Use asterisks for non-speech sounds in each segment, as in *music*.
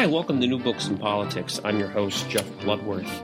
Hi, welcome to New Books in Politics. I'm your host, Jeff Bloodworth.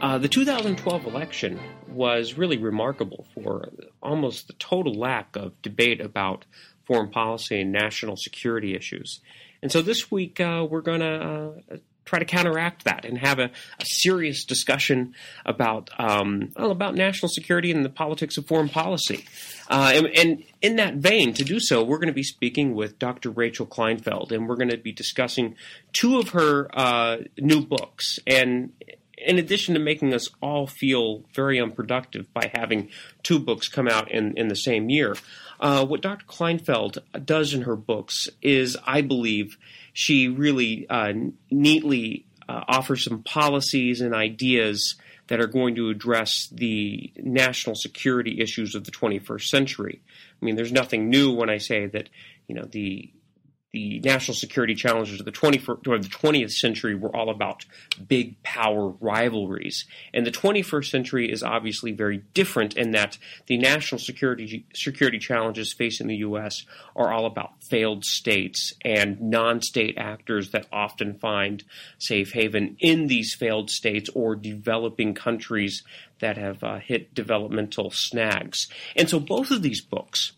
Uh, the 2012 election was really remarkable for almost the total lack of debate about foreign policy and national security issues. And so this week, uh, we're going to uh, try to counteract that and have a, a serious discussion about um, well, about national security and the politics of foreign policy. Uh, and, and, in that vein, to do so, we're going to be speaking with Dr. Rachel Kleinfeld, and we're going to be discussing two of her uh, new books. And in addition to making us all feel very unproductive by having two books come out in, in the same year, uh, what Dr. Kleinfeld does in her books is, I believe, she really uh, neatly uh, offers some policies and ideas that are going to address the national security issues of the 21st century. I mean, there's nothing new when I say that, you know, the the national security challenges of the 21st, or the 20th century were all about big power rivalries. And the 21st century is obviously very different in that the national security, security challenges facing the U.S. are all about failed states and non state actors that often find safe haven in these failed states or developing countries that have uh, hit developmental snags. And so both of these books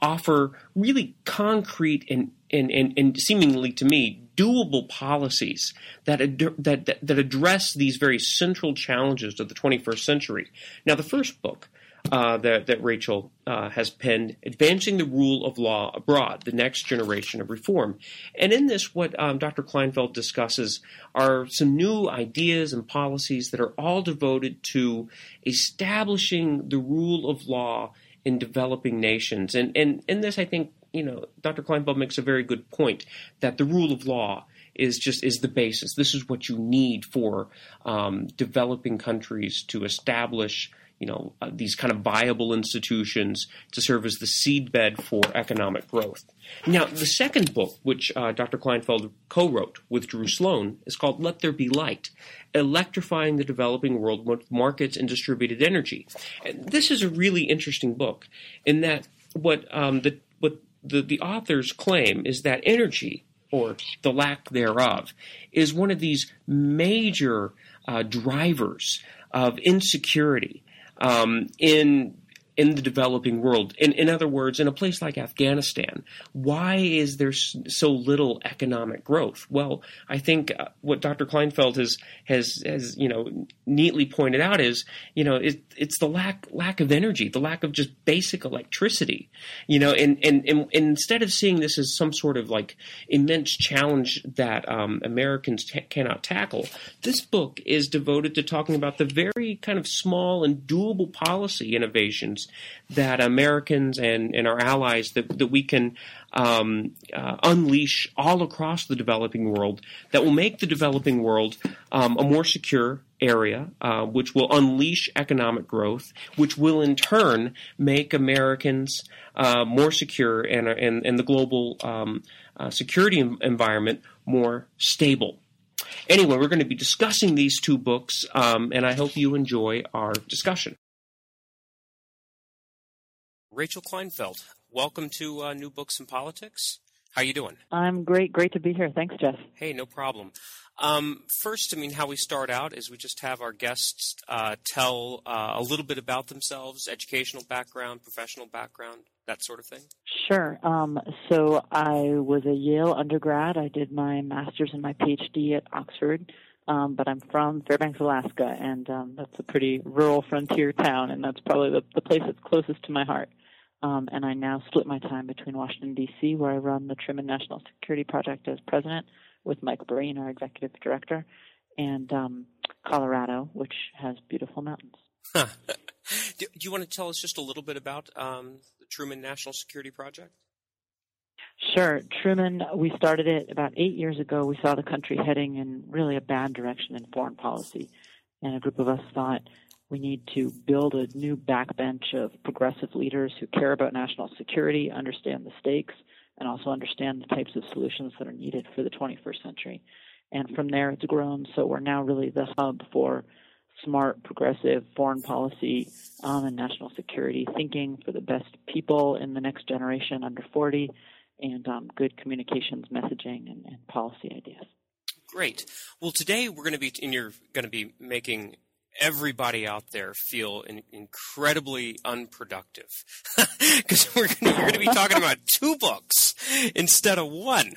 offer really concrete and, and, and, and seemingly to me doable policies that, ad- that, that, that address these very central challenges of the 21st century. Now, the first book uh, that, that Rachel uh, has penned, Advancing the Rule of Law Abroad, the Next Generation of Reform. And in this, what um, Dr. Kleinfeld discusses are some new ideas and policies that are all devoted to establishing the rule of law in developing nations. And, and in this, I think, you know, Dr. Kleinfeld makes a very good point that the rule of law is just is the basis. This is what you need for um, developing countries to establish you know uh, these kind of viable institutions to serve as the seedbed for economic growth. Now, the second book, which uh, Dr. Kleinfeld co-wrote with Drew Sloan, is called "Let There Be Light: Electrifying the Developing World with Markets and Distributed Energy." And this is a really interesting book in that what um, the what the, the authors claim is that energy or the lack thereof is one of these major uh, drivers of insecurity um, in in the developing world. In, in other words, in a place like Afghanistan, why is there so little economic growth? Well, I think uh, what Dr. Kleinfeld has has has you know neatly pointed out is you know it, it's the lack lack of energy, the lack of just basic electricity. You know, and and, and, and instead of seeing this as some sort of like immense challenge that um, Americans t- cannot tackle, this book is devoted to talking about the very kind of small and doable policy innovations that Americans and, and our allies that, that we can um, uh, unleash all across the developing world that will make the developing world um, a more secure area, uh, which will unleash economic growth, which will in turn make Americans uh, more secure and, and, and the global um, uh, security environment more stable. Anyway, we're going to be discussing these two books, um, and I hope you enjoy our discussion. Rachel Kleinfeld, welcome to uh, New Books in Politics. How are you doing? I'm great. Great to be here. Thanks, Jeff. Hey, no problem. Um, first, I mean, how we start out is we just have our guests uh, tell uh, a little bit about themselves, educational background, professional background, that sort of thing. Sure. Um, so I was a Yale undergrad. I did my master's and my PhD at Oxford. Um, but I'm from Fairbanks, Alaska, and um, that's a pretty rural frontier town, and that's probably the, the place that's closest to my heart. Um, and I now split my time between Washington, D.C., where I run the Truman National Security Project as president with Mike Breen, our executive director, and um, Colorado, which has beautiful mountains. *laughs* do, do, you want to tell us just a little bit about um, the Truman National Security Project? Sure. Truman, we started it about eight years ago. We saw the country heading in really a bad direction in foreign policy. And a group of us thought we need to build a new backbench of progressive leaders who care about national security, understand the stakes, and also understand the types of solutions that are needed for the 21st century. And from there, it's grown. So we're now really the hub for smart, progressive foreign policy um, and national security thinking for the best people in the next generation under 40 and um, good communications messaging and, and policy ideas. Great. Well, today we're going to be, and you're going to be making everybody out there feel in, incredibly unproductive *laughs* because we're going to be talking about two books instead of one.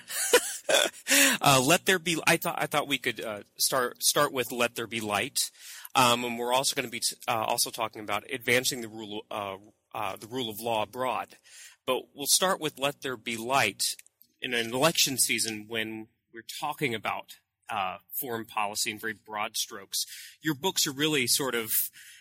*laughs* uh, Let there be. I thought I thought we could uh, start start with Let there be light, um, and we're also going to be uh, also talking about advancing the rule uh, uh, the rule of law abroad. But we'll start with Let there be light in an election season when we're talking about uh, foreign policy in very broad strokes. Your books are really sort of,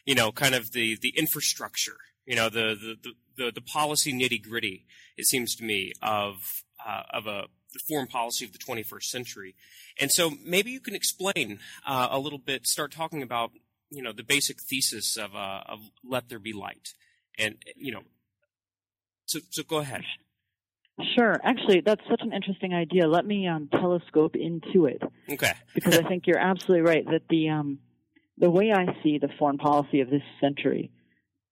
you know, kind of the, the infrastructure, you know, the, the, the, the policy nitty gritty, it seems to me, of, uh, of a the foreign policy of the 21st century. And so maybe you can explain uh, a little bit, start talking about, you know, the basic thesis of, uh, of Let There Be Light. And, you know, so, so go ahead. Sure. Actually, that's such an interesting idea. Let me um, telescope into it. Okay. *laughs* because I think you're absolutely right that the um, the way I see the foreign policy of this century,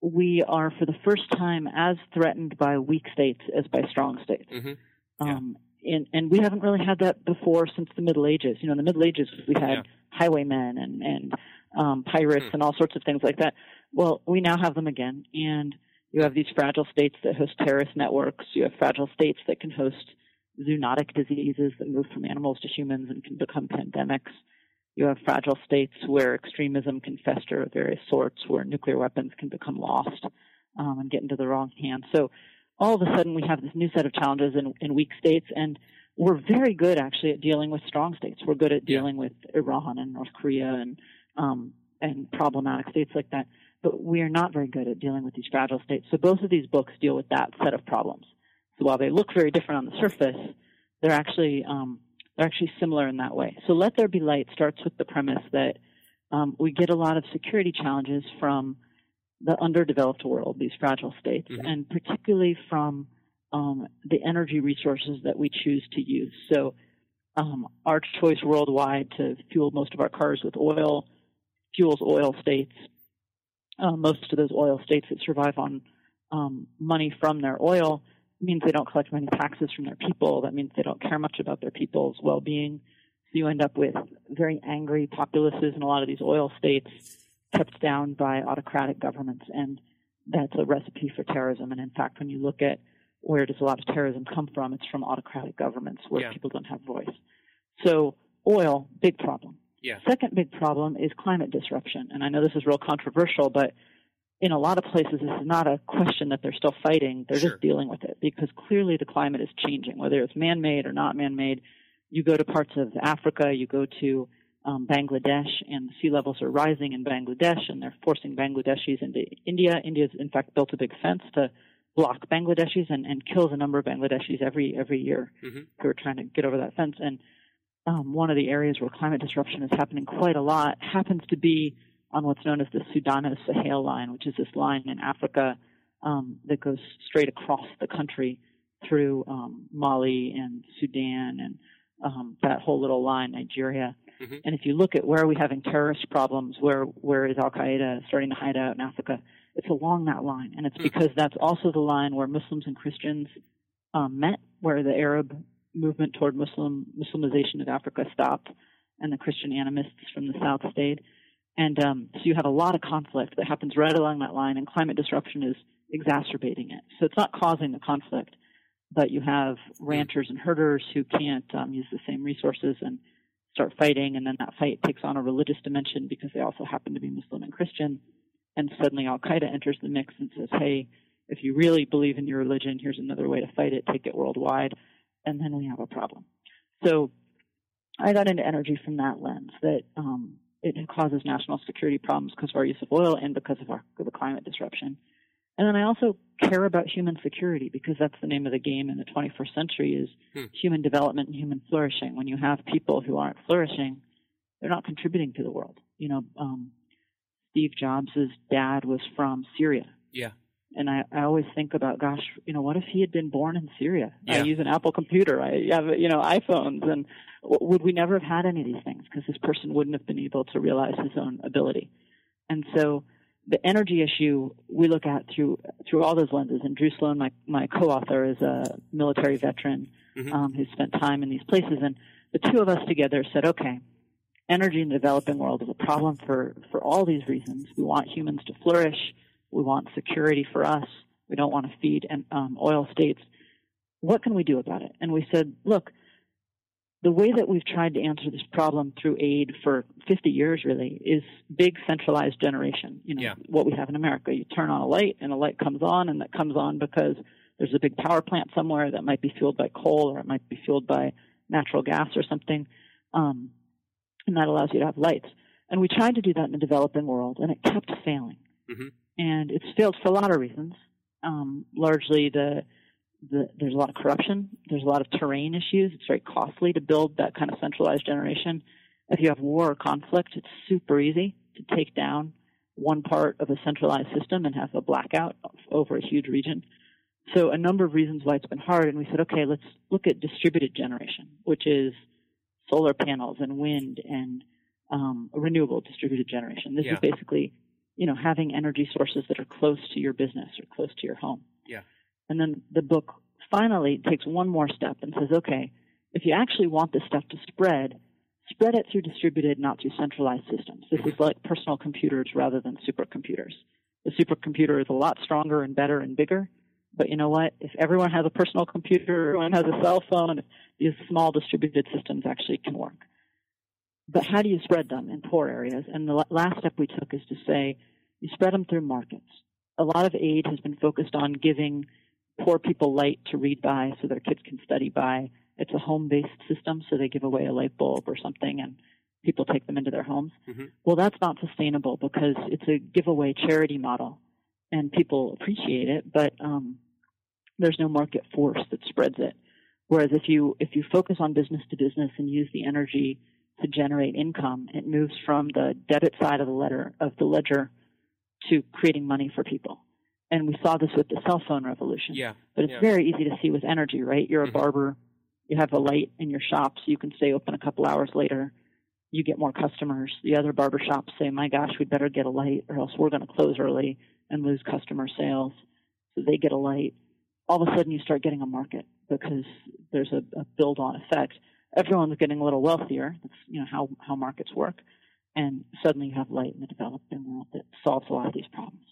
we are for the first time as threatened by weak states as by strong states. Mm-hmm. Yeah. Um, and, and we haven't really had that before since the Middle Ages. You know, in the Middle Ages, we had yeah. highwaymen and, and um, pirates mm. and all sorts of things like that. Well, we now have them again. And you have these fragile states that host terrorist networks. You have fragile states that can host zoonotic diseases that move from animals to humans and can become pandemics. You have fragile states where extremism can fester of various sorts, where nuclear weapons can become lost um, and get into the wrong hands. So all of a sudden we have this new set of challenges in, in weak states, and we're very good actually at dealing with strong states. We're good at dealing yeah. with Iran and North Korea and um, and problematic states like that but we are not very good at dealing with these fragile states. So both of these books deal with that set of problems. So while they look very different on the surface, they're actually um, they're actually similar in that way. So Let There Be Light starts with the premise that um, we get a lot of security challenges from the underdeveloped world, these fragile states, mm-hmm. and particularly from um, the energy resources that we choose to use. So um, our choice worldwide to fuel most of our cars with oil fuels oil states uh, most of those oil states that survive on um, money from their oil means they don't collect many taxes from their people. That means they don't care much about their people's well-being. So you end up with very angry populaces in a lot of these oil states, kept down by autocratic governments, and that's a recipe for terrorism. And in fact, when you look at where does a lot of terrorism come from, it's from autocratic governments where yeah. people don't have voice. So oil, big problem. Yeah. Second big problem is climate disruption. And I know this is real controversial, but in a lot of places, this is not a question that they're still fighting. They're sure. just dealing with it because clearly the climate is changing, whether it's man made or not man made. You go to parts of Africa, you go to um, Bangladesh, and the sea levels are rising in Bangladesh, and they're forcing Bangladeshis into India. India's, in fact, built a big fence to block Bangladeshis and, and kills a number of Bangladeshis every every year mm-hmm. who are trying to get over that fence. And um, one of the areas where climate disruption is happening quite a lot happens to be on what's known as the Sudano-Sahel line, which is this line in Africa um, that goes straight across the country through um, Mali and Sudan and um, that whole little line, Nigeria. Mm-hmm. And if you look at where are we having terrorist problems, where where is Al Qaeda starting to hide out in Africa, it's along that line, and it's mm-hmm. because that's also the line where Muslims and Christians um, met, where the Arab movement toward Muslim Muslimization of Africa stopped, and the Christian animists from the South stayed. And um, so you have a lot of conflict that happens right along that line, and climate disruption is exacerbating it. So it's not causing the conflict, but you have ranchers and herders who can't um, use the same resources and start fighting, and then that fight takes on a religious dimension because they also happen to be Muslim and Christian. And suddenly Al Qaeda enters the mix and says, hey, if you really believe in your religion, here's another way to fight it, take it worldwide and then we have a problem. So I got into energy from that lens that um, it causes national security problems because of our use of oil and because of our the climate disruption. And then I also care about human security because that's the name of the game in the 21st century is Hmm. human development and human flourishing. When you have people who aren't flourishing, they're not contributing to the world. You know, um, Steve Jobs' dad was from Syria. Yeah. And I, I always think about, gosh, you know, what if he had been born in Syria? I use an Apple computer. I have, you know, iPhones. And would we never have had any of these things? Because this person wouldn't have been able to realize his own ability. And so the energy issue we look at through through all those lenses. And Drew Sloan, my, my co-author, is a military veteran Mhm. um, who spent time in these places. And the two of us together said, okay, energy in the developing world is a problem for, for all these reasons. We want humans to flourish. We want security for us. We don't want to feed and, um, oil states. What can we do about it? And we said, look, the way that we've tried to answer this problem through aid for 50 years really is big centralized generation. You know, Yeah. what we have in America. You turn on a light and a light comes on and that comes on because there's a big power plant somewhere that might be fueled by coal or it might be fueled by natural gas or something. Um, and that allows you to have lights. And we tried to do that in the developing world and it kept failing. Mhm. And it's failed for a lot of reasons. Um, largely the, the, there's a lot of corruption. There's a lot of terrain issues. It's very costly to build that kind of centralized generation. If you have war or conflict, it's super easy to take down one part of a centralized system and have a blackout over a huge region. So a number of reasons why it's been hard, and we said, okay, let's look at distributed generation, which is solar panels and wind and um, renewable distributed generation. This Yeah. is basically, you know, having energy sources that are close to your business or close to your home. Yeah. And then the book finally takes one more step and says, okay, if you actually want this stuff to spread, spread it through distributed, not through centralized systems. This is like personal computers rather than supercomputers. The supercomputer is a lot stronger and better and bigger. But you know what? If everyone has a personal computer, everyone has a cell phone, these small distributed systems actually can work. But how do you spread them in poor areas? And the last step we took is to say you spread them through markets. A lot of aid has been focused on giving poor people light to read by so their kids can study by. It's a home based system, so they give away a light bulb or something and people take them into their homes. Mhm. Well, that's not sustainable because it's a giveaway charity model and people appreciate it, but um, there's no market force that spreads it. Whereas if you if you focus on business to business and use the energy to generate income, it moves from the debit side of the letter of the ledger to creating money for people. And we saw this with the cell phone revolution. Yeah. But it's yeah. very easy to see with energy, right? You're a Mhm. barber, you have a light in your shop, so you can stay open a couple hours later. You get more customers. The other barber shops say, "My gosh, we'd better get a light, or else we're going to close early and lose customer sales." So they get a light. All of a sudden, you start getting a market because there's a, a build-on effect. Everyone's getting a little wealthier. That's you know how how markets work, and suddenly you have light in the developing world that solves a lot of these problems.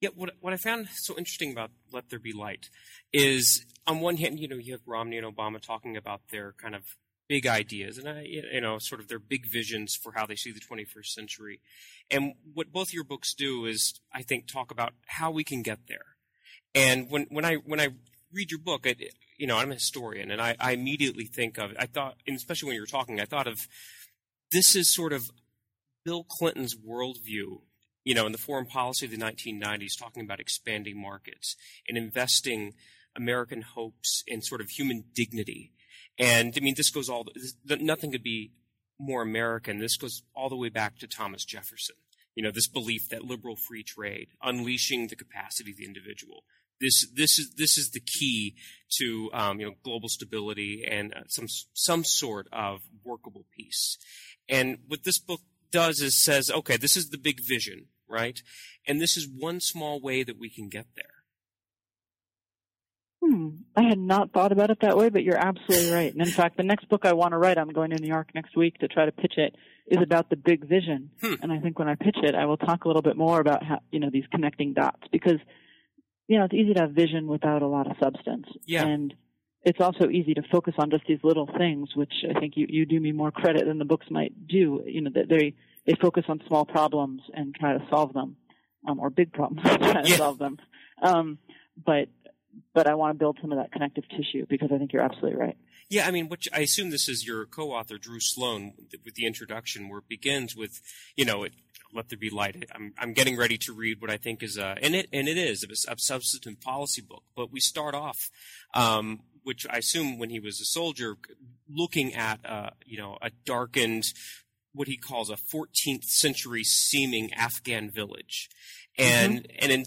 Yeah, what what I found so interesting about "Let There Be Light" is, on one hand, you know, you have Romney and Obama talking about their kind of big ideas, and I, you know, sort of their big visions for how they see the 21st century. And what both your books do is, I think, talk about how we can get there. And when when I when I read your book, it, you know, I'm a historian, and I, I immediately think of, I thought, and especially when you were talking, I thought of this is sort of Bill Clinton's worldview you know, in the foreign policy of the 1990s, talking about expanding markets and investing American hopes in sort of human dignity. And I mean, this goes all, this, nothing could be more American. This goes all the way back to Thomas Jefferson. You know, this belief that liberal free trade, unleashing the capacity of the individual. This, this is, this is the key to, um, you know, global stability and uh, some, some sort of workable peace. And what this book does is says, okay, this is the big vision, right? And this is one small way that we can get there. Hmm. I had not thought about it that way, but you're absolutely right. And in fact, the next book I want to write, I'm going to New York next week to try to pitch it, is about the big vision. Hmm. And I think when I pitch it, I will talk a little bit more about how, you know, these connecting dots because, you know, it's easy to have vision without a lot of substance. Yeah. And it's also easy to focus on just these little things, which I think you, you do me more credit than the books might do. You know, that they, they focus on small problems and try to solve them, um, or big problems and *laughs* try to Yeah. solve them. Um, but, but I want to build some of that connective tissue because I think you're absolutely right. Yeah, I mean, which I assume this is your co-author Drew Sloan with the introduction, where it begins with, you know, it, Let There Be Light. I'm, I'm getting ready to read what I think is a, and it, and it is a, a substantive policy book. But we start off, um, which I assume when he was a soldier, looking at, uh, you know, a darkened, what he calls a 14th century seeming Afghan village. And, mm-hmm. and, in,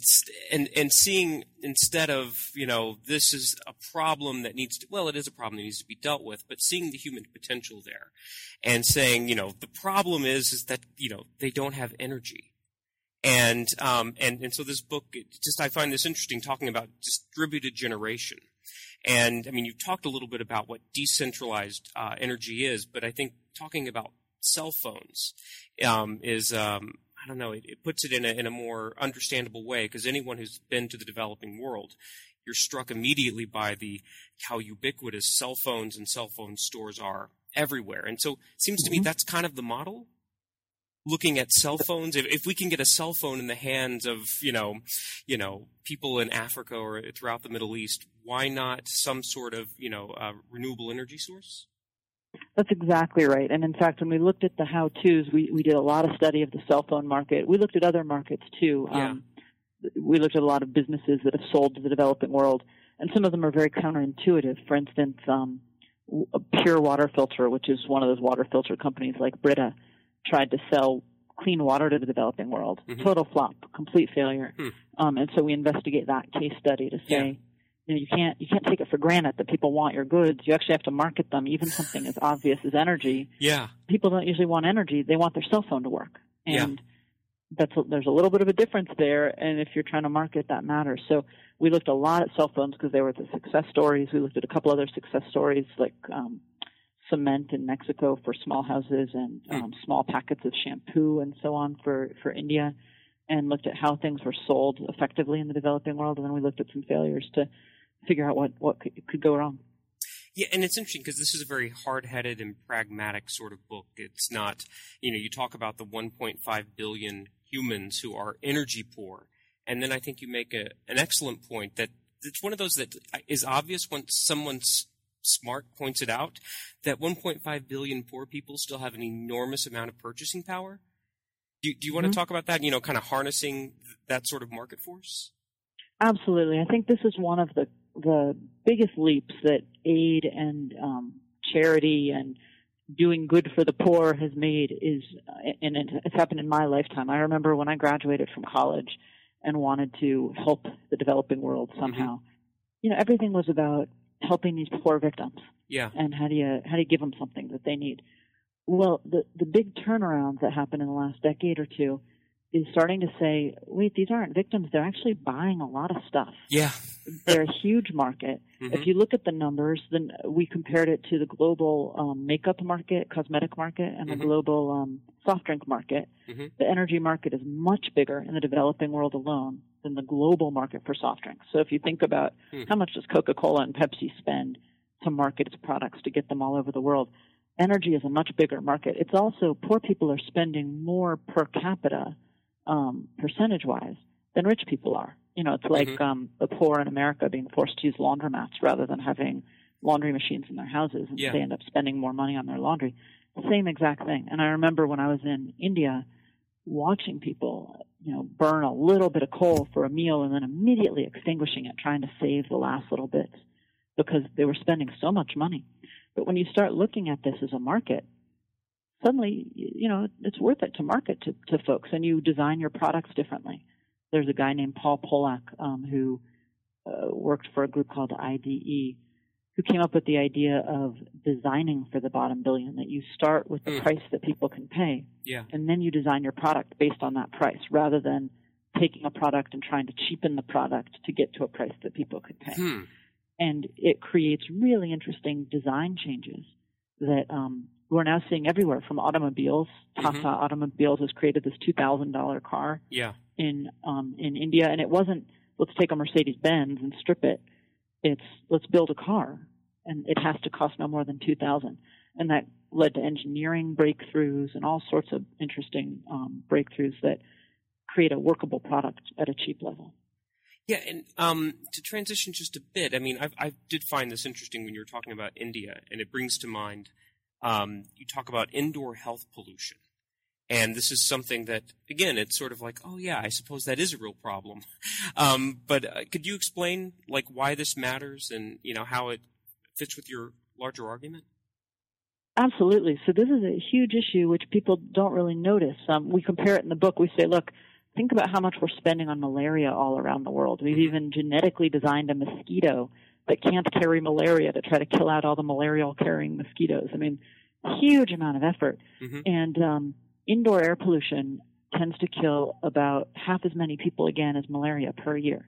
and, and seeing instead of, you know, this is a problem that needs to, well, it is a problem that needs to be dealt with, but seeing the human potential there and saying, you know, the problem is, is that, you know, they don't have energy. And, um, and, and so this book, just, I find this interesting talking about distributed generation. And I mean, you've talked a little bit about what decentralized uh, energy is, but I think talking about cell phones um, is um, I don't know it, it, puts it in a in a more understandable way because anyone who's been to the developing world, you're struck immediately by the how ubiquitous cell phones and cell phone stores are everywhere. And so it seems to mm-hmm. me that's kind of the model. Looking at cell phones, if, if we can get a cell phone in the hands of you know, you know, people in Africa or throughout the Middle East, why not some sort of you know uh, renewable energy source? That's exactly right. And in fact, when we looked at the how-tos, we, we did a lot of study of the cell phone market. We looked at other markets too. Yeah. Um, we looked at a lot of businesses that have sold to the developing world, and some of them are very counterintuitive. For instance, um, a PUR water filter, which is one of those water filter companies like Brita, tried to sell clean water to the developing world. Mm-hmm. Total flop, complete failure. Hmm. Um, and so we investigate that case study to say, yeah you know, you can't you can't take it for granted that people want your goods. You actually have to market them. Even something as *sighs* obvious as energy. Yeah. People don't usually want energy. They want their cell phone to work. And yeah. that's a, there's a little bit of a difference there. And if you're trying to market, that matters. So we looked a lot at cell phones because they were the success stories. We looked at a couple other success stories like um, cement in Mexico for small houses and hmm. um, small packets of shampoo and so on for for India. And looked at how things were sold effectively in the developing world, and then we looked at some failures to figure out what what could, could go wrong. Yeah, and it's interesting because this is a very hard-headed and pragmatic sort of book. It's not, you know, you talk about the 1.5 billion humans who are energy poor, and then I think you make a, an excellent point that it's one of those that is obvious when someone's smart points it out that 1.5 billion poor people still have an enormous amount of purchasing power. Do, do you want mm-hmm. to talk about that? You know, kind of harnessing that sort of market force. Absolutely, I think this is one of the the biggest leaps that aid and um, charity and doing good for the poor has made is, and it's happened in my lifetime. I remember when I graduated from college and wanted to help the developing world somehow. Mm-hmm. You know, everything was about helping these poor victims. Yeah. And how do you how do you give them something that they need? Well, the the big turnarounds that happened in the last decade or two is starting to say, wait, these aren't victims. They're actually buying a lot of stuff. Yeah. *laughs* They're a huge market. Mm-hmm. If you look at the numbers, then we compared it to the global um, makeup market, cosmetic market, and mm-hmm. the global um, soft drink market. Mm-hmm. The energy market is much bigger in the developing world alone than the global market for soft drinks. So if you think about hmm. how much does Coca-Cola and Pepsi spend to market its products to get them all over the world, energy is a much bigger market. It's also poor people are spending more per capita um, percentage wise than rich people are. You know, it's like mm-hmm. um, the poor in America being forced to use laundromats rather than having laundry machines in their houses, and yeah. they end up spending more money on their laundry. Same exact thing. And I remember when I was in India, watching people, you know, burn a little bit of coal for a meal and then immediately extinguishing it, trying to save the last little bits because they were spending so much money. But when you start looking at this as a market, suddenly, you know, it's worth it to market to, to folks and you design your products differently. There's a guy named Paul Polak um, who uh, worked for a group called IDE who came up with the idea of designing for the bottom billion that you start with the mm. price that people can pay yeah. and then you design your product based on that price rather than taking a product and trying to cheapen the product to get to a price that people could pay. Hmm. And it creates really interesting design changes that um, we're now seeing everywhere from automobiles. Tata mm-hmm. Automobiles has created this two thousand dollar car yeah. in um, in India, and it wasn't let's take a Mercedes Benz and strip it. It's let's build a car, and it has to cost no more than two thousand, and that led to engineering breakthroughs and all sorts of interesting um, breakthroughs that create a workable product at a cheap level. Yeah, and um, to transition just a bit, I mean, I've, I did find this interesting when you were talking about India, and it brings to mind um, you talk about indoor health pollution. And this is something that, again, it's sort of like, oh yeah, I suppose that is a real problem. *laughs* Um, but uh, could you explain like why this matters and you know how it fits with your larger argument? Absolutely. So this is a huge issue which people don't really notice. Um, we compare it in the book. We say, look, think about how much we're spending on malaria all around the world. We've mm-hmm. even genetically designed a mosquito that can't carry malaria to try to kill out all the malarial carrying mosquitoes. I mean, huge amount of effort. Mm-hmm. And um, indoor air pollution tends to kill about half as many people again as malaria per year.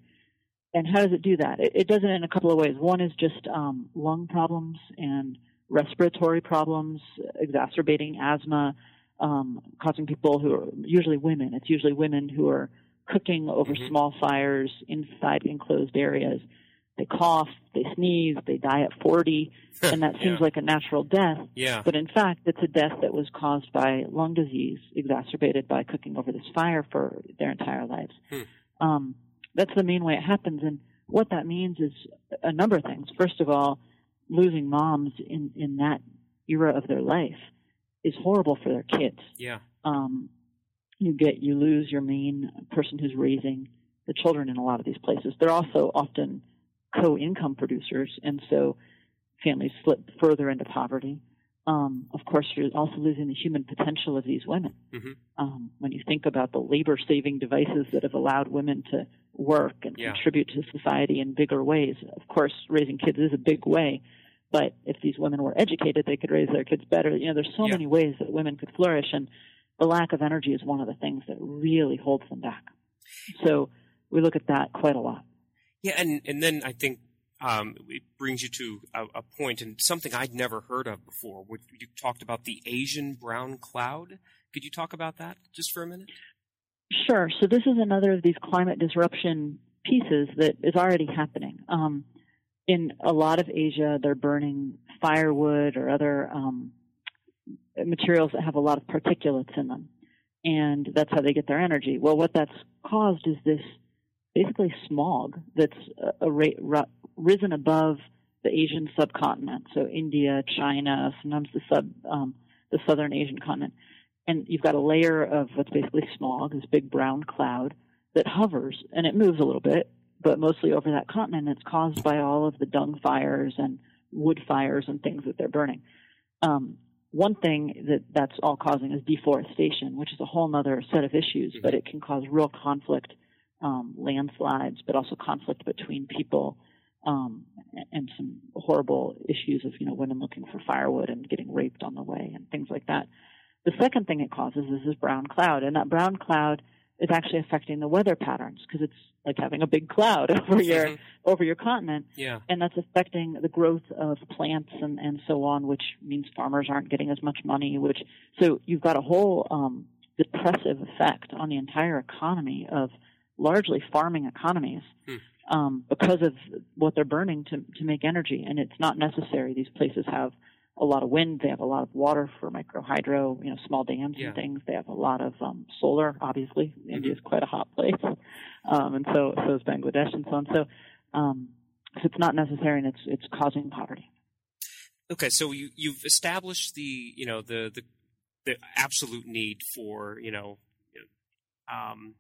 And how does it do that? It, it does it in a couple of ways. One is just um, lung problems and respiratory problems, exacerbating asthma, um, causing people who are usually women. It's usually women who are cooking over mm-hmm. small fires inside enclosed areas they cough, they sneeze, they die at 40, *laughs* and that seems yeah. like a natural death. Yeah. But in fact, it's a death that was caused by lung disease exacerbated by cooking over this fire for their entire lives. Hmm. Um, that's the main way it happens. And what that means is a number of things. First of all, losing moms in, in that era of their life is horrible for their kids. Yeah. Um, you get, you lose your main person who's raising the children in a lot of these places. They're also often co-income producers, and so families slip further into poverty. Um, of course, you're also losing the human potential of these women. Mm-hmm. Um, when you think about the labor-saving devices that have allowed women to work and yeah. contribute to society in bigger ways, of course, raising kids is a big way. But if these women were educated, they could raise their kids better. You know, there's so yeah. many ways that women could flourish, and the lack of energy is one of the things that really holds them back. So we look at that quite a lot. Yeah, and and then I think um, it brings you to a, a, point and something I'd never heard of before. You talked about the Asian brown cloud. Could you talk about that just for a minute? Sure. So this is another of these climate disruption pieces that is already happening. Um, in a lot of Asia, they're burning firewood or other um, materials that have a lot of particulates in them, and that's how they get their energy. Well, what that's caused is this basically smog that's uh, risen above the Asian subcontinent, so India, China, sometimes the sub um, the southern Asian continent, and you've got a layer of what's basically smog, this big brown cloud that hovers and it moves a little bit, but mostly over that continent. It's caused by all of the dung fires and wood fires and things that they're burning. Um, one thing that that's all causing is deforestation, which is a whole other set of issues, mm-hmm. but it can cause real conflict um, landslides, but also conflict between people um, and some horrible issues of you know women looking for firewood and getting raped on the way and things like that. The second thing it causes is this brown cloud, and that brown cloud is actually affecting the weather patterns because it's like having a big cloud *laughs* over your mm-hmm. over your continent, yeah. and that's affecting the growth of plants and and so on, which means farmers aren't getting as much money. Which so you've got a whole um, depressive effect on the entire economy of largely farming economies hmm. um, because of what they're burning to to make energy, and it's not necessary. These places have a lot of wind. They have a lot of water for microhydro, you know, small dams yeah. and things. They have a lot of um, solar. Obviously, mm-hmm. India is quite a hot place, *laughs* um, and so so is Bangladesh and so on. So, um, so it's not necessary, and it's it's causing poverty. Okay, so you you've established the you know the the the absolute need for you know um,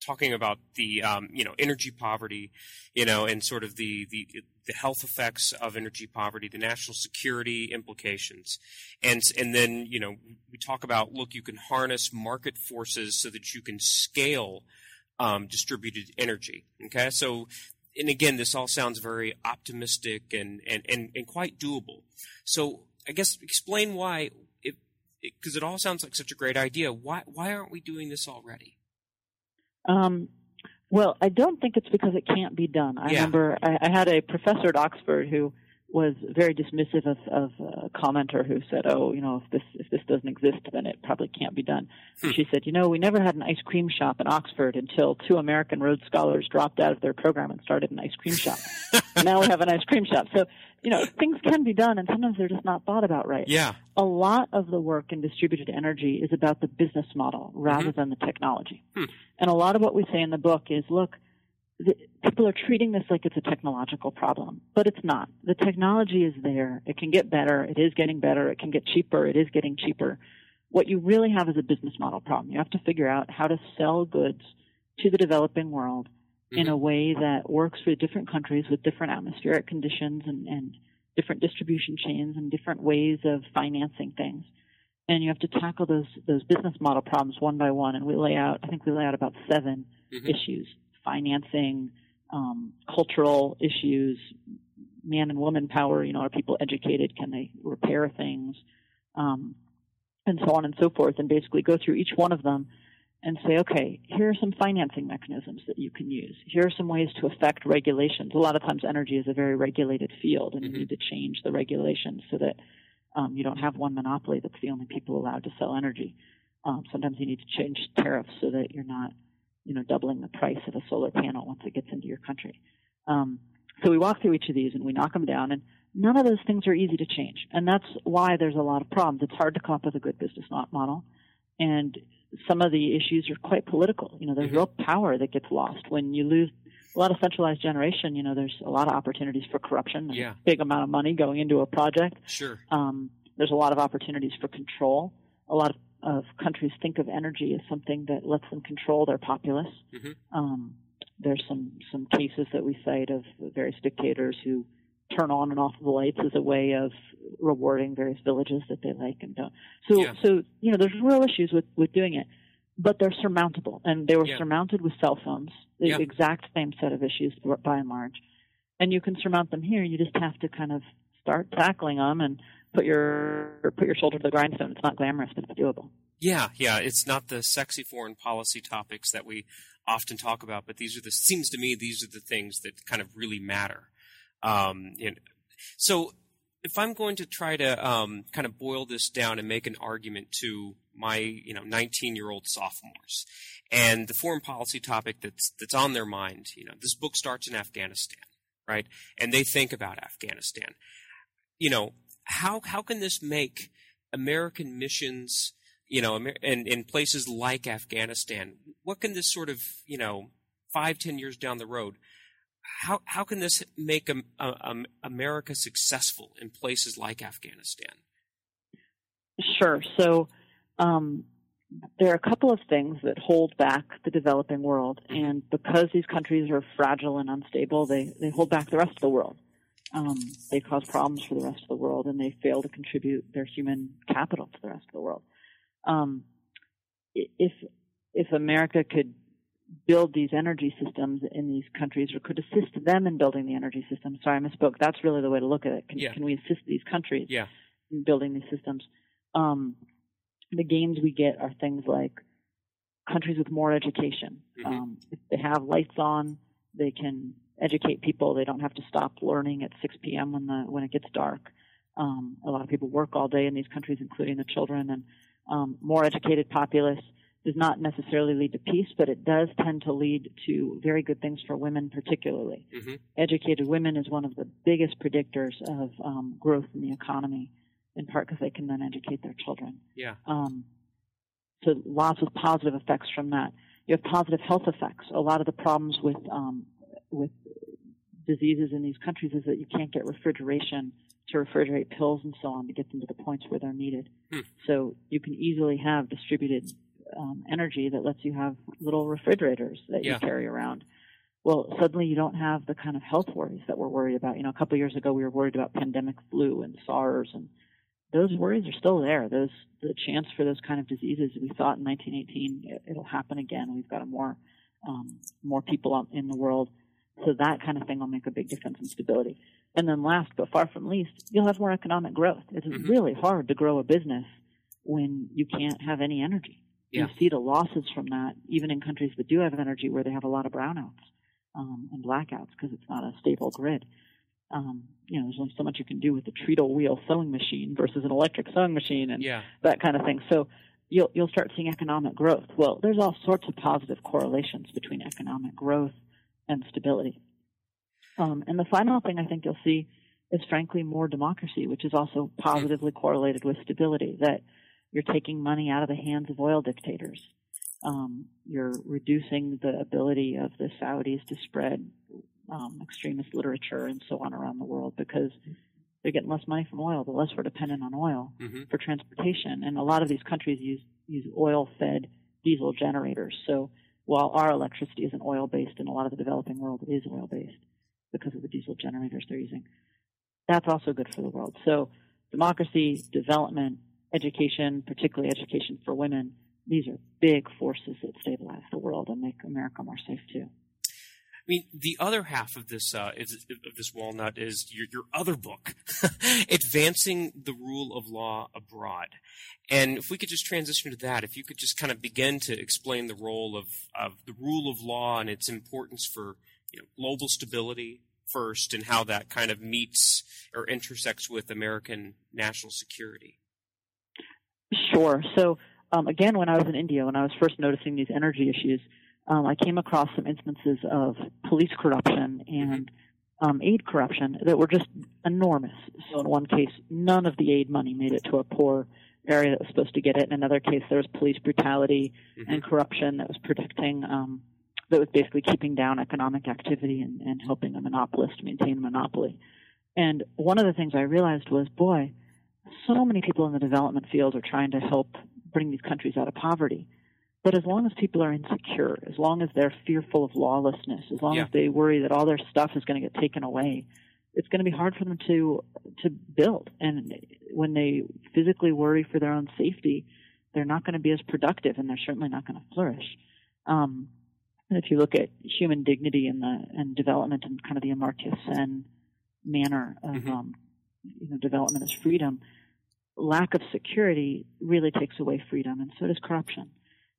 talking about the um, you know energy poverty, you know, and sort of the, the the health effects of energy poverty, the national security implications, and and then you know we talk about look, you can harness market forces so that you can scale um, distributed energy. Okay, so and again, this all sounds very optimistic and and and, and quite doable. So I guess explain why. Because it, it all sounds like such a great idea. Why why aren't we doing this already? Um, well, I don't think it's because it can't be done. I yeah. remember I, I had a professor at Oxford who was very dismissive of, of a commenter who said, "Oh, you know, if this if this doesn't exist, then it probably can't be done." Hmm. She said, "You know, we never had an ice cream shop in Oxford until two American Rhodes Scholars dropped out of their program and started an ice cream shop. *laughs* now we have an ice cream shop. So, you know, things can be done, and sometimes they're just not thought about right. Yeah. A lot of the work in distributed energy is about the business model rather mm-hmm. than the technology. Hmm. And a lot of what we say in the book is, look." The, people are treating this like it's a technological problem, but it's not. The technology is there. It can get better. It is getting better. It can get cheaper. It is getting cheaper. what you really have is a business model problem. You have to figure out how to sell goods to the developing world mm-hmm. in a way that works for different countries with different atmospheric conditions and, and different distribution chains and different ways of financing things. And you have to tackle those those business model problems one by one. And we lay out, I think we lay out about 7 mm-hmm. issues: financing, um, cultural issues, man and woman power. You know, are people educated? Can they repair things? Um, and so on and so forth. And basically go through each one of them and say, okay, here are some financing mechanisms that you can use. Here are some ways to affect regulations. A lot of times, energy is a very regulated field, and mm-hmm. you need to change the regulations so that um, you don't have one monopoly that's the only people allowed to sell energy. Um, sometimes you need to change tariffs so that you're not, you know, doubling the price of a solar panel once it gets into your country. Um, so we walk through each of these and we knock them down, and none of those things are easy to change, and that's why there's a lot of problems. It's hard to come up with a good business model, and some of the issues are quite political. You know, there's mm-hmm. real power that gets lost when you lose a lot of centralized generation. You know, there's a lot of opportunities for corruption. Yeah. big amount of money going into a project. Sure. Um, there's a lot of opportunities for control. A lot of, of, countries think of energy as something that lets them control their populace. Mm-hmm. Um, there's some some cases that we cite of various dictators who turn on and off the lights as a way of rewarding various villages that they like and don't. So, yeah. so you know, there's real issues with with doing it, but they're surmountable, and they were yeah. surmounted with cell phones. The yeah. exact same set of issues by and large, and you can surmount them here. You just have to kind of start tackling them and put your put your shoulder to the grindstone. It's not glamorous, but it's doable. Yeah, yeah, it's not the sexy foreign policy topics that we often talk about, but these are the seems to me these are the things that kind of really matter. Um, you know, so if I'm going to try to um, kind of boil this down and make an argument to my you know 19 year old sophomores and the foreign policy topic that's that's on their mind, you know, this book starts in Afghanistan, right? And they think about Afghanistan. You know, how how can this make American missions, you know, in in places like Afghanistan, what can this sort of you know five ten years down the road how how can this make um, America successful in places like Afghanistan? Sure. So um, there are a couple of things that hold back the developing world, and because these countries are fragile and unstable, they they hold back the rest of the world. Um, they cause problems for the rest of the world, and they fail to contribute their human capital to the rest of the world. Um, if if America could build these energy systems in these countries or could assist them in building the energy system. Sorry, I misspoke. That's really the way to look at it. Can, yeah. can we assist these countries yeah. in building these systems? Um, the gains we get are things like countries with more education. Mm-hmm. Um, if they have lights on, they can educate people. They don't have to stop learning at 6 p.m. when the when it gets dark. Um, a lot of people work all day in these countries, including the children, and um, more educated populace does not necessarily lead to peace, but it does tend to lead to very good things for women, particularly. Mm-hmm. Educated women is one of the biggest predictors of um, growth in the economy, in part because they can then educate their children. Yeah. Um, so lots of positive effects from that. You have positive health effects. A lot of the problems with um, with diseases in these countries is that you can't get refrigeration to refrigerate pills and so on to get them to the points where they're needed. Hmm. So you can easily have distributed um, energy that lets you have little refrigerators that yeah. you carry around. Well, suddenly you don't have the kind of health worries that we're worried about. You know, a couple of years ago we were worried about pandemic flu and SARS, and those worries are still there. Those the chance for those kind of diseases we thought in 1918 it, will happen again. We've got more um, more people in the world, so that kind of thing will make a big difference in stability. And then last but far from least, you'll have more economic growth. It's mm-hmm. really hard to grow a business when you can't have any energy. Yeah. You see the losses from that, even in countries that do have energy where they have a lot of brownouts um, and blackouts because it's not a stable grid. Um, you know, there's only so much you can do with a treadle wheel sewing machine versus an electric sewing machine and yeah. that kind of thing. So you'll you'll start seeing economic growth. Well, there's all sorts of positive correlations between economic growth and stability. Um, and the final thing I think you'll see is frankly more democracy, which is also positively correlated with stability. That you're taking money out of the hands of oil dictators. Um, you're reducing the ability of the Saudis to spread um, extremist literature and so on around the world because they're getting less money from oil, the less we're dependent on oil Mm-hmm. for transportation. And a lot of these countries use use oil-fed diesel generators. So while our electricity isn't oil-based, and a lot of the developing world is oil-based because of the diesel generators they're using, that's also good for the world. So democracy, development, education, particularly education for women, these are big forces that stabilize the world and make America more safe too. Mean, the other half of this uh, is, of this walnut is your, your other book, *laughs* advancing the rule of law abroad. And if we could just transition to that, if you could just kind of begin to explain the role of, of the rule of law and its importance for you know, global stability first, and how that kind of meets or intersects with American national security. Sure. So um, again, when I was in India, when I was first noticing these energy issues, um, I came across some instances of police corruption and um, aid corruption that were just enormous. So in one case, none of the aid money made it to a poor area that was supposed to get it. In another case, there was police brutality Mhm. and corruption that was protecting, um, that was basically keeping down economic activity and, and helping a monopolist maintain a monopoly. And one of the things I realized was, boy, so many people in the development field are trying to help bring these countries out of poverty. But as long as people are insecure, as long as they're fearful of lawlessness, as long Yeah. as they worry that all their stuff is going to get taken away, it's going to be hard for them to to build. And when they physically worry for their own safety, they're not going to be as productive, and they're certainly not going to flourish. Um, and if you look at human dignity and the and development and kind of the Amartya Sen manner of Mhm. um, you know, development as freedom, lack of security really takes away freedom, and so does corruption.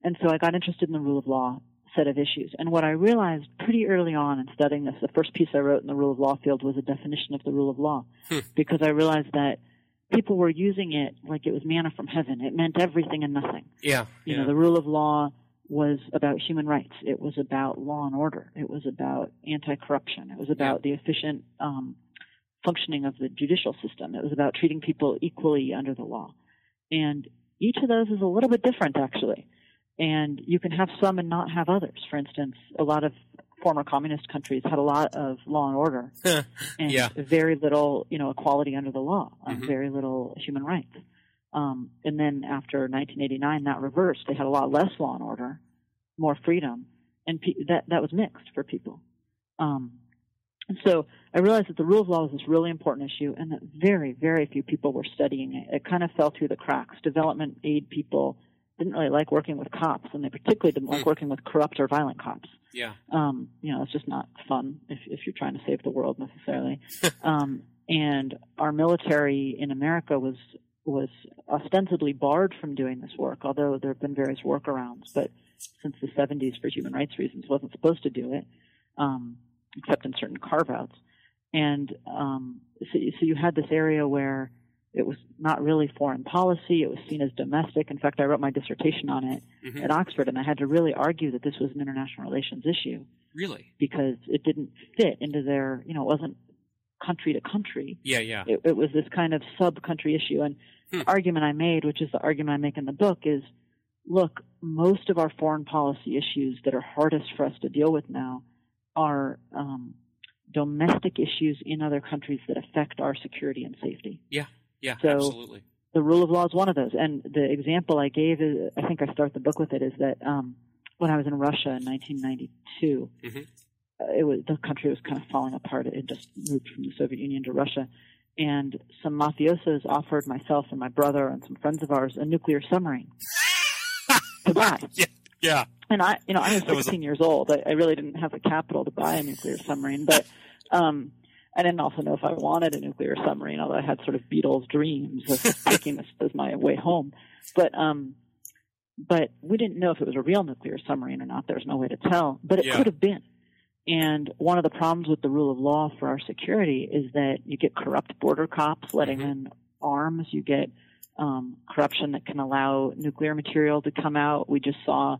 And so I got interested in the rule of law set of issues. And what I realized pretty early on in studying this, the first piece I wrote in the rule of law field was a definition of the rule of law, Hmm. because I realized that people were using it like it was manna from heaven. It meant everything and nothing. Yeah. You yeah. know, the rule of law was about human rights. It was about law and order. It was about anti-corruption. It was about the efficient um, functioning of the judicial system. It was about treating people equally under the law. And each of those is a little bit different, actually. And you can have some and not have others. For instance, a lot of former communist countries had a lot of law and order *laughs* and Yeah. very little, you know, equality under the law, and Mhm. very little human rights. Um, and then after 1989, that reversed. They had a lot less law and order, more freedom, and pe- that that was mixed for people. Um, and so I realized that the rule of law was this really important issue, and that very, very few people were studying it. It kind of fell through the cracks. Development aid people didn't really like working with cops, and they particularly didn't like Hmm. working with corrupt or violent cops yeah. um, you know, it's just not fun if, if you're trying to save the world necessarily. *laughs* um, and our military in America was was ostensibly barred from doing this work, although there have been various workarounds. But since the 70s, for human rights reasons, wasn't supposed to do it, um, except in certain carve-outs. And um, so, so you had this area where it was not really foreign policy; it was seen as domestic. In fact, I wrote my dissertation on it Mhm. at Oxford, and I had to really argue that this was an international relations issue Really? because it didn't fit into their, you know, it wasn't country to country. Yeah. Yeah. It, it was this kind of sub-country issue. And Hmm. the argument I made, which is the argument I make in the book, is look, most of our foreign policy issues that are hardest for us to deal with now are um, domestic issues in other countries that affect our security and safety. Yeah. So- absolutely. The rule of law is one of those. And the example I gave, is, I think I start the book with it, is that um, when I was in Russia in 1992, Mhm. uh, it was the country was kind of falling apart. It had just moved from the Soviet Union to Russia, and some mafiosos offered myself and my brother and some friends of ours a nuclear submarine *laughs* to buy. Yeah. Yeah. And I, you know, I was That was 16 years old. I, I really didn't have the capital to buy a nuclear submarine, but um, I didn't also know if I wanted a nuclear submarine, although I had sort of Beatles dreams of *laughs* taking this as my way home. But um, but we didn't know if it was a real nuclear submarine or not. There was no way to tell, but it Yeah. could have been. And one of the problems with the rule of law for our security is that you get corrupt border cops letting Mhm. in arms. You get um, corruption that can allow nuclear material to come out. We just saw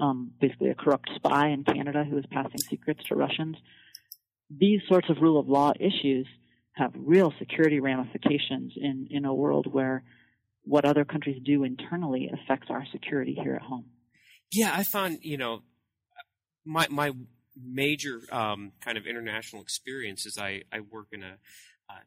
um, basically a corrupt spy in Canada who was passing secrets to Russians. These sorts of rule of law issues have real security ramifications in, in a world where what other countries do internally affects our security here at home. Yeah, I found you know my my major um, kind of international experience is I I work in a uh,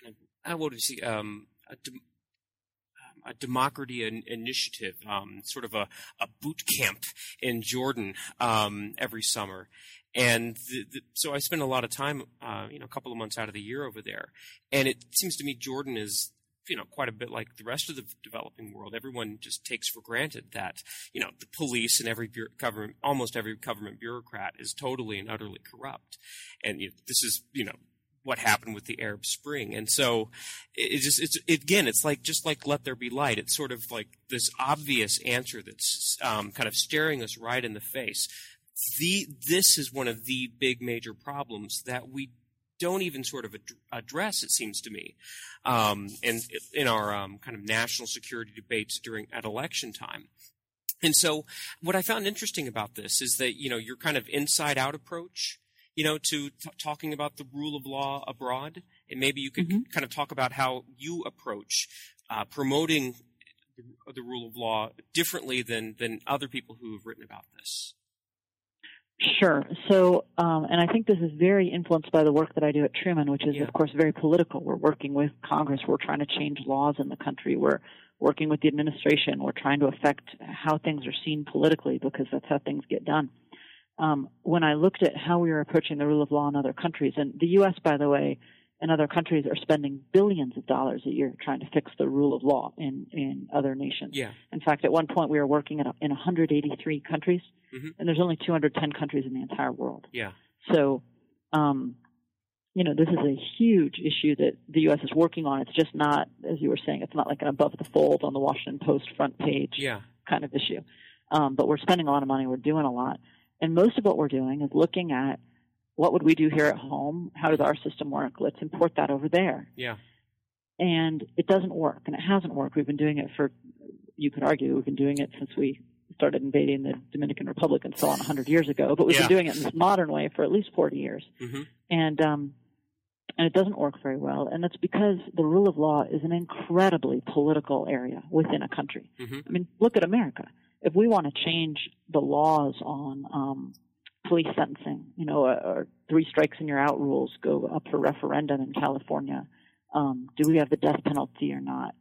kind of uh, what do you see? Um, a, de- um, a democracy in- initiative, um, sort of a, a boot camp in Jordan um, every summer. And the, the, so I spend a lot of time, uh, you know, a couple of months out of the year over there. And it seems to me Jordan is you know, quite a bit like the rest of the developing world. Everyone just takes for granted that, you know, the police and every government, almost every government bureaucrat is totally and utterly corrupt. And you know, this is, you know, what happened with the Arab Spring. And so it just, it's, it, again, it's like, just like let there be light. It's sort of like this obvious answer that's um, kind of staring us right in the face. The, this is one of the big major problems that we don't even sort of ad- address, it seems to me, um, in, in our um, kind of national security debates during at election time. And so, what I found interesting about this is that you know your kind of inside out approach, you know, to t- talking about the rule of law abroad, and maybe you could mm-hmm. kind of talk about how you approach uh, promoting the, the rule of law differently than than other people who have written about this. Sure. So, um, and I think this is very influenced by the work that I do at Truman, which is, yeah. of course, very political. We're working with Congress. We're trying to change laws in the country. We're working with the administration. We're trying to affect how things are seen politically because that's how things get done. Um, when I looked at how we were approaching the rule of law in other countries, and the U.S., by the way, and other countries are spending billions of dollars a year trying to fix the rule of law in, in other nations. Yeah. In fact, at one point we were working in, in 183 countries, mm-hmm. and there's only 210 countries in the entire world. Yeah. So, um, you know, this is a huge issue that the U.S. is working on. It's just not, as you were saying, it's not like an above the fold on the Washington Post front page yeah. kind of issue. Um, but we're spending a lot of money. We're doing a lot. And most of what we're doing is looking at what would we do here at home? How does our system work? Let's import that over there. Yeah. And it doesn't work, and it hasn't worked. We've been doing it for, you could argue, we've been doing it since we started invading the Dominican Republic and so on 100 years ago, but we've yeah. been doing it in this modern way for at least 40 years. Mm-hmm. And, um, and it doesn't work very well. And that's because the rule of law is an incredibly political area within a country. Mm-hmm. I mean, look at America. If we want to change the laws on um, police sentencing, you know, or, or three strikes and you're out rules go up for referendum in California. Um, do we have the death penalty or not?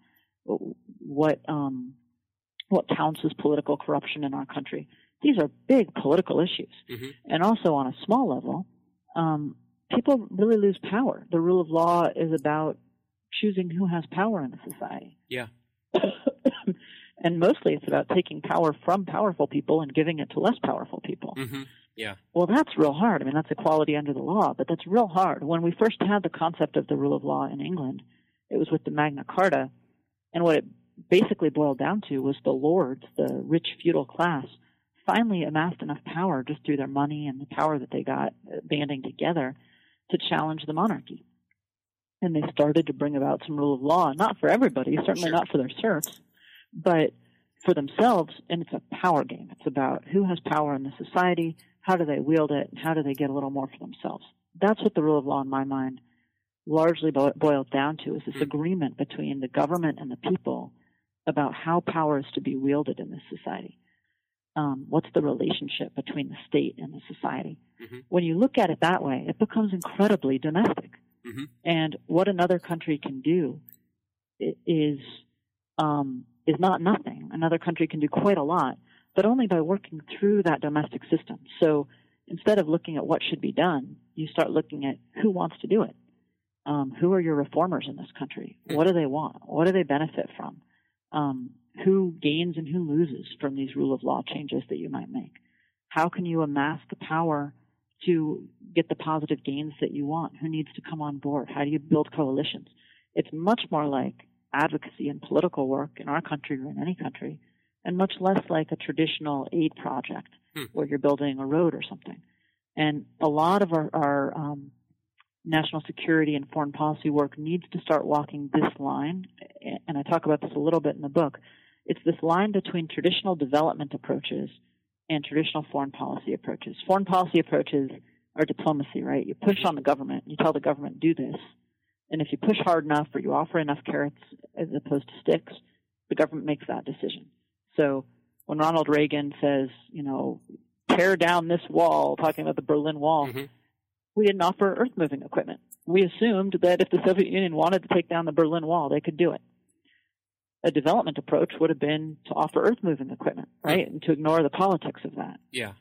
What um, what counts as political corruption in our country? These are big political issues, mm-hmm. and also on a small level, um, people really lose power. The rule of law is about choosing who has power in a society. Yeah. *coughs* and mostly it's about taking power from powerful people and giving it to less powerful people. Mm-hmm. Yeah. Well, that's real hard. I mean, that's equality under the law, but that's real hard. When we first had the concept of the rule of law in England, it was with the Magna Carta, and what it basically boiled down to was the lords, the rich feudal class, finally amassed enough power just through their money and the power that they got uh, banding together to challenge the monarchy. And they started to bring about some rule of law, not for everybody, certainly sure. not for their serfs, but for themselves. And it's a power game. It's about who has power in the society, how do they wield it, and how do they get a little more for themselves. That's what the rule of law, in my mind, largely boils down to is this Hmm. agreement between the government and the people about how power is to be wielded in this society. Um, what's the relationship between the state and the society? Mhm. When you look at it that way, it becomes incredibly domestic. Mhm. And what another country can do is um, is not nothing. Another country can do quite a lot, but only by working through that domestic system. So instead of looking at what should be done, you start looking at who wants to do it. Um, who are your reformers in this country? What do they want? What do they benefit from? Um, who gains and who loses from these rule of law changes that you might make? How can you amass the power to get the positive gains that you want? Who needs to come on board? How do you build coalitions? It's much more like advocacy and political work in our country or in any country, and much less like a traditional aid project Hmm. where you're building a road or something. And a lot of our, our um, national security and foreign policy work needs to start walking this line, and I talk about this a little bit in the book. It's this line between traditional development approaches and traditional foreign policy approaches. Foreign policy approaches are diplomacy, right? You push on the government, you tell the government, do this. And if you push hard enough or you offer enough carrots as opposed to sticks, the government makes that decision. So when Ronald Reagan says, you know, tear down this wall, talking about the Berlin Wall, Mhm. we didn't offer earth moving equipment. we assumed that if the Soviet Union wanted to take down the Berlin Wall, they could do it. A development approach would have been to offer earth moving equipment, right? And to ignore the politics of that. Yeah.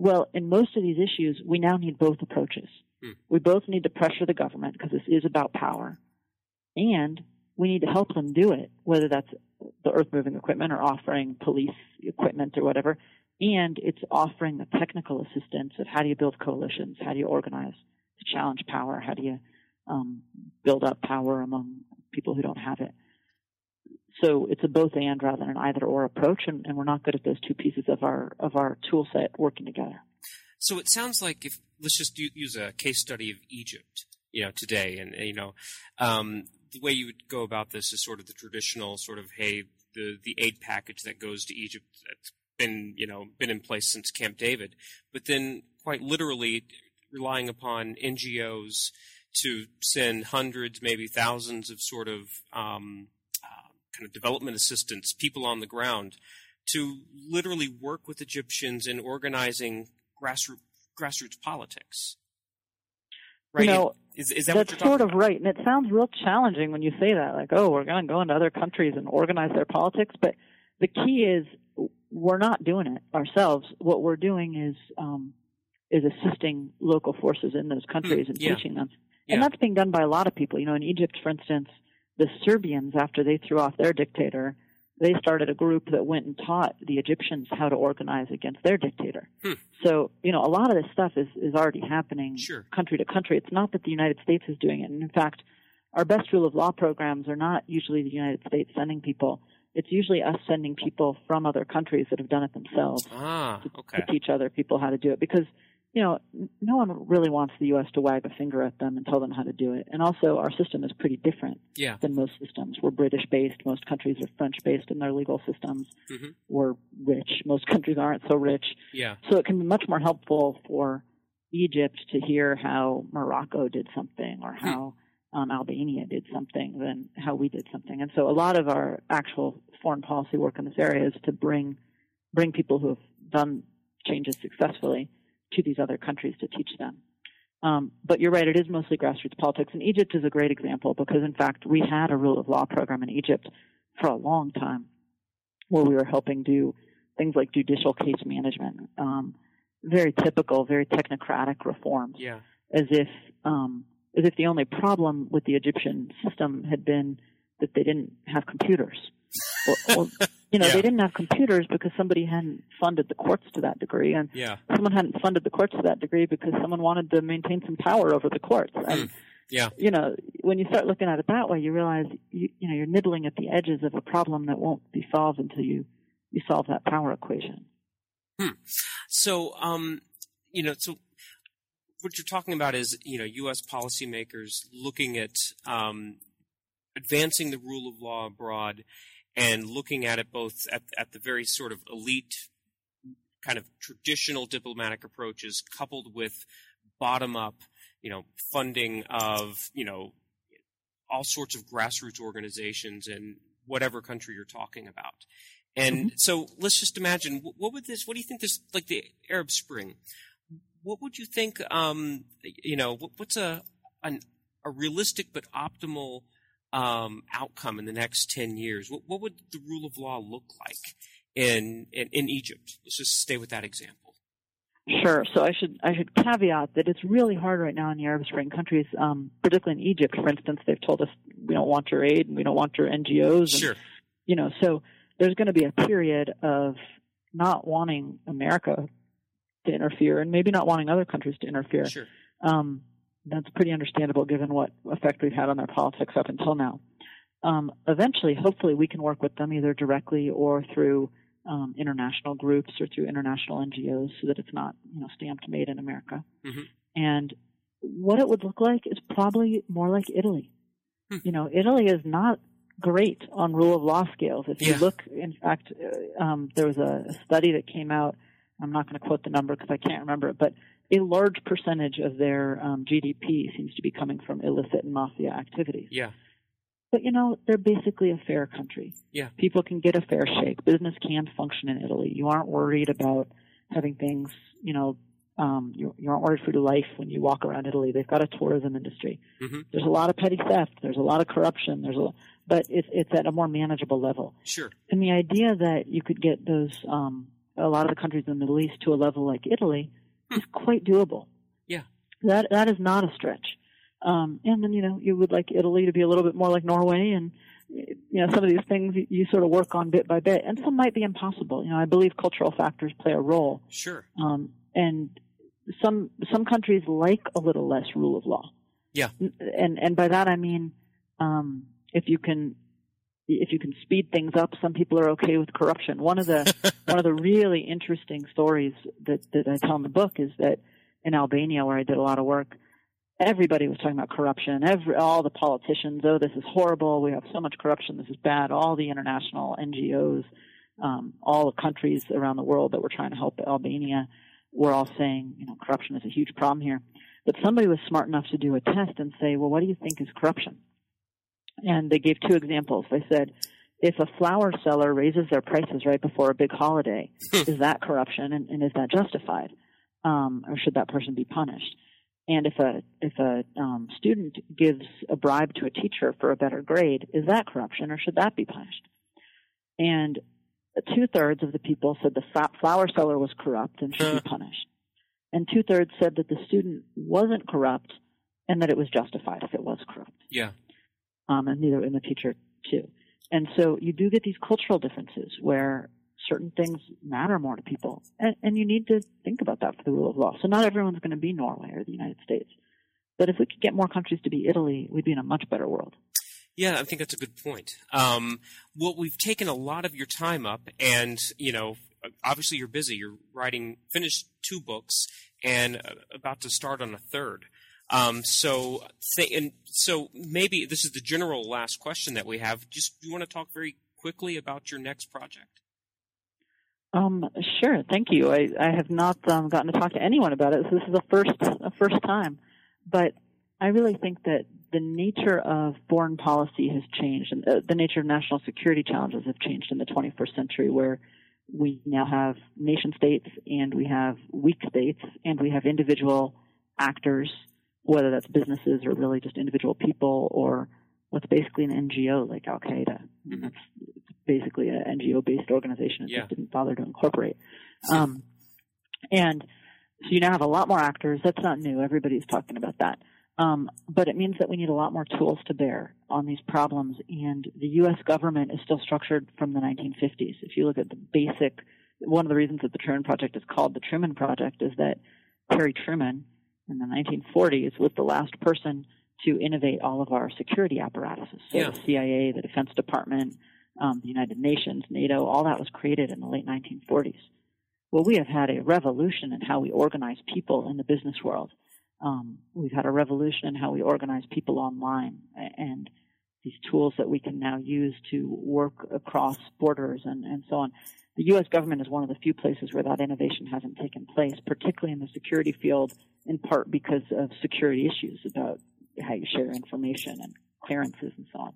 Well, in most of these issues, we now need both approaches. Hmm. We both need to pressure the government because this is about power. And we need to help them do it, whether that's the earth moving equipment or offering police equipment or whatever. And it's offering the technical assistance of how do you build coalitions? How do you organize to challenge power? How do you um, build up power among people who don't have it? So it's a both and rather than an either or approach, and, and we're not good at those two pieces of our of our tool set working together. So it sounds like if let's just use a case study of Egypt, you know, today, and you know, um, the way you would go about this is sort of the traditional sort of hey, the the aid package that goes to Egypt that's been you know been in place since Camp David, but then quite literally relying upon NGOs to send hundreds, maybe thousands of sort of um, uh, kind of development assistance, people on the ground, to literally work with Egyptians in organizing grassroots grassroots politics. Right? You know, is, is that that's what you're sort of right, and it sounds real challenging when you say that. Like, oh, we're going to go into other countries and organize their politics, but the key is we're not doing it ourselves. What we're doing is um, is assisting local forces in those countries and Hmm, yeah. teaching them, Yeah. and that's being done by a lot of people. You know, in Egypt, for instance, the Serbians after they threw off their dictator. They started a group that went and taught the Egyptians how to organize against their dictator. Hmm. So, you know, a lot of this stuff is, is already happening Sure. country to country. It's not that the United States is doing it. And in fact, our best rule of law programs are not usually the United States sending people. It's usually us sending people from other countries that have done it themselves Ah, to, okay. to teach other people how to do it. Because, you know, no one really wants the U.S. to wag a finger at them and tell them how to do it. And also, our system is pretty different Yeah. than most systems. We're British based. Most countries are French based in their legal systems. Mhm. We're rich. Most countries aren't so rich. Yeah. So it can be much more helpful for Egypt to hear how Morocco did something or how um, Albania did something than how we did something. And so a lot of our actual foreign policy work in this area is to bring bring people who have done changes successfully to these other countries to teach them. Um, but you're right, it is mostly grassroots politics. And Egypt is a great example because, in fact, we had a rule of law program in Egypt for a long time where we were helping do things like judicial case management, um, very typical, very technocratic reforms, Yeah. as if um, as if the only problem with the Egyptian system had been that they didn't have computers. Well, well, *laughs* you know, Yeah. they didn't have computers because somebody hadn't funded the courts to that degree, and Yeah. someone hadn't funded the courts to that degree because someone wanted to maintain some power over the courts. And Yeah. you know, when you start looking at it that way, you realize you, you know you're nibbling at the edges of a problem that won't be solved until you you solve that power equation. So, um, you know, so what you're talking about is, you know, U.S. policymakers looking at um, advancing the rule of law abroad and looking at it both at, at the very sort of elite, kind of traditional diplomatic approaches, coupled with bottom up, you know, funding of, you know, all sorts of grassroots organizations in whatever country you're talking about. And so let's just imagine what would this, what do you think this, like the Arab Spring, what would you think, um, you know, what, what's a, an, a realistic but optimal um, outcome in the next 10 years? What, what would the rule of law look like in, in, in Egypt? Let's just stay with that example. Sure. So I should I should caveat that it's really hard right now in the Arab Spring countries, um, particularly in Egypt, for instance. They've told us we don't want your aid and we don't want your NGOs. And, Sure. You know, so there's going to be a period of not wanting America to interfere and maybe not wanting other countries to interfere. Sure. Um, that's pretty understandable given what effect we've had on their politics up until now. Um, eventually, hopefully, we can work with them either directly or through um, international groups or through international NGOs so that it's not, you know, stamped made in America. Mhm. And what it would look like is probably more like Italy. Hmm. You know, Italy is not great on rule of law scales. If you Yeah. look, in fact, uh, um, there was a, a study that came out. I'm not going to quote the number because I can't remember it, but a large percentage of their um, GDP seems to be coming from illicit and mafia activities. Yeah. But you know, they're basically a fair country. Yeah. People can get a fair shake. Business can function in Italy. You aren't worried about having things, you know, Um, you, you aren't worried for your life when you walk around Italy. They've got a tourism industry. Mhm. There's a lot of petty theft. There's a lot of corruption. There's a, but it's it's at a more manageable level. Sure. And the idea that you could get those um, a lot of the countries in the Middle East to a level like Italy is quite doable. Yeah. That that is not a stretch. Um, and then you know you would like Italy to be a little bit more like Norway, and you know some of these things you, you sort of work on bit by bit, and some might be impossible. You know I believe cultural factors play a role, Sure. um, and some some countries like a little less rule of law. Yeah. And and by that I mean um, if you can if you can speed things up, some people are okay with corruption. One of the *laughs* one of the really interesting stories that that I tell in the book is that in Albania, where I did a lot of work, everybody was talking about corruption. Every all the politicians, oh, this is horrible. We have so much corruption. This is bad. All the international NGOs, um, all the countries around the world that were trying to help Albania, were all saying, you know, corruption is a huge problem here. But somebody was smart enough to do a test and say, well, what do you think is corruption? And they gave two examples. They said, if a flower seller raises their prices right before a big holiday, is that corruption and, and is that justified? Um, or should that person be punished? And if a if a um, student gives a bribe to a teacher for a better grade, is that corruption or should that be punished? And two thirds of the people said the flower seller was corrupt and should be punished, and two thirds said that the student wasn't corrupt and that it was justified if it was corrupt Yeah. Um, and neither in the future too. And so you do get these cultural differences where certain things matter more to people, and, and you need to think about that for the rule of law. So not everyone's going to be Norway or the United States, but if we could get more countries to be Italy, we'd be in a much better world. Yeah, I think that's a good point. Um, well, we've taken a lot of your time up, and you know, obviously you're busy. You're writing, finished two books, and uh, about to start on a third. Um, so, th- and so maybe this is the general last question that we have. Just you want to talk very quickly about your next project? Um, sure, thank you. I, I have not um, gotten to talk to anyone about it, so this is a first a first time. But I really think that the nature of foreign policy has changed, and uh, the nature of national security challenges have changed in the 21st century, where we now have nation states and we have weak states and we have individual actors, whether that's businesses or really just individual people or what's basically an NGO like Al Qaeda. Mhm. That's basically an NGO based organization. It Yeah. just didn't bother to incorporate. Um, and so you now have a lot more actors. That's not new. Everybody's talking about that. Um, but it means that we need a lot more tools to bear on these problems. And the U.S. government is still structured from the 1950s. If you look at the basic, one of the reasons that the Truman Project is called the Truman Project is that Harry Truman in the 1940s was the last person to innovate all of our security apparatuses. So Yeah. the CIA, the Defense Department, um, the United Nations, NATO, all that was created in the late 1940s. Well, we have had a revolution in how we organize people in the business world. Um, we've had a revolution in how we organize people online and these tools that we can now use to work across borders and, and so on. The U.S. government is one of the few places where that innovation hasn't taken place, particularly in the security field, in part because of security issues about how you share information and clearances and so on.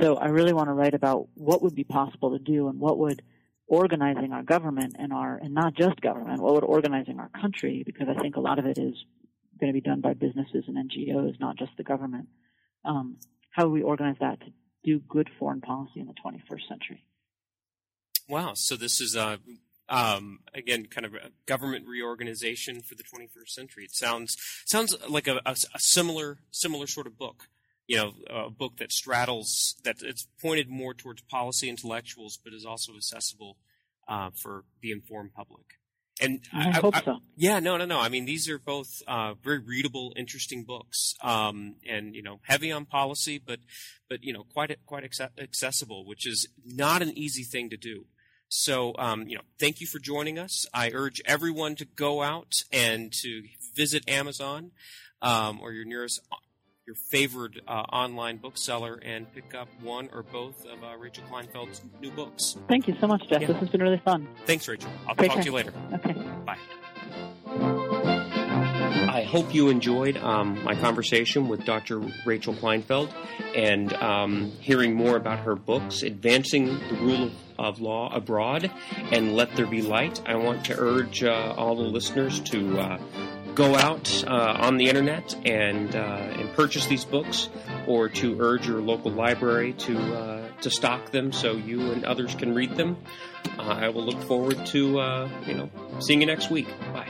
So I really want to write about what would be possible to do and what would organizing our government and our and not just government, what would organizing our country, because I think a lot of it is going to be done by businesses and NGOs, not just the government. Um, how would we organize that to do good foreign policy in the 21st century? Wow. So this is uh, um, again kind of a government reorganization for the 21st century. It sounds sounds like a, a, a similar similar sort of book. You know, a book that straddles that it's pointed more towards policy intellectuals, but is also accessible uh, for the informed public. And I, hope I- so. yeah, no, no, no. I mean, these are both uh, very readable, interesting books, um, and you know, heavy on policy, but but you know, quite quite accessible, which is not an easy thing to do. So, um, you know, thank you for joining us. I urge everyone to go out and to visit Amazon um, or your nearest, your favorite uh, online bookseller and pick up one or both of uh, Rachel Kleinfeld's new books. Thank you so much, Jeff. Yeah. This has been really fun. Thanks, Rachel. I'll talk to you later. Okay. Bye. I hope you enjoyed um, my conversation with Dr. Rachel Kleinfeld and um, hearing more about her books, Advancing the Rule of, Law Abroad and Let There Be Light. I want to urge uh, all the listeners to uh, go out uh, on the internet and, uh, and purchase these books or to urge your local library to, uh, to stock them so you and others can read them. Uh, I will look forward to you know seeing you next week. Bye.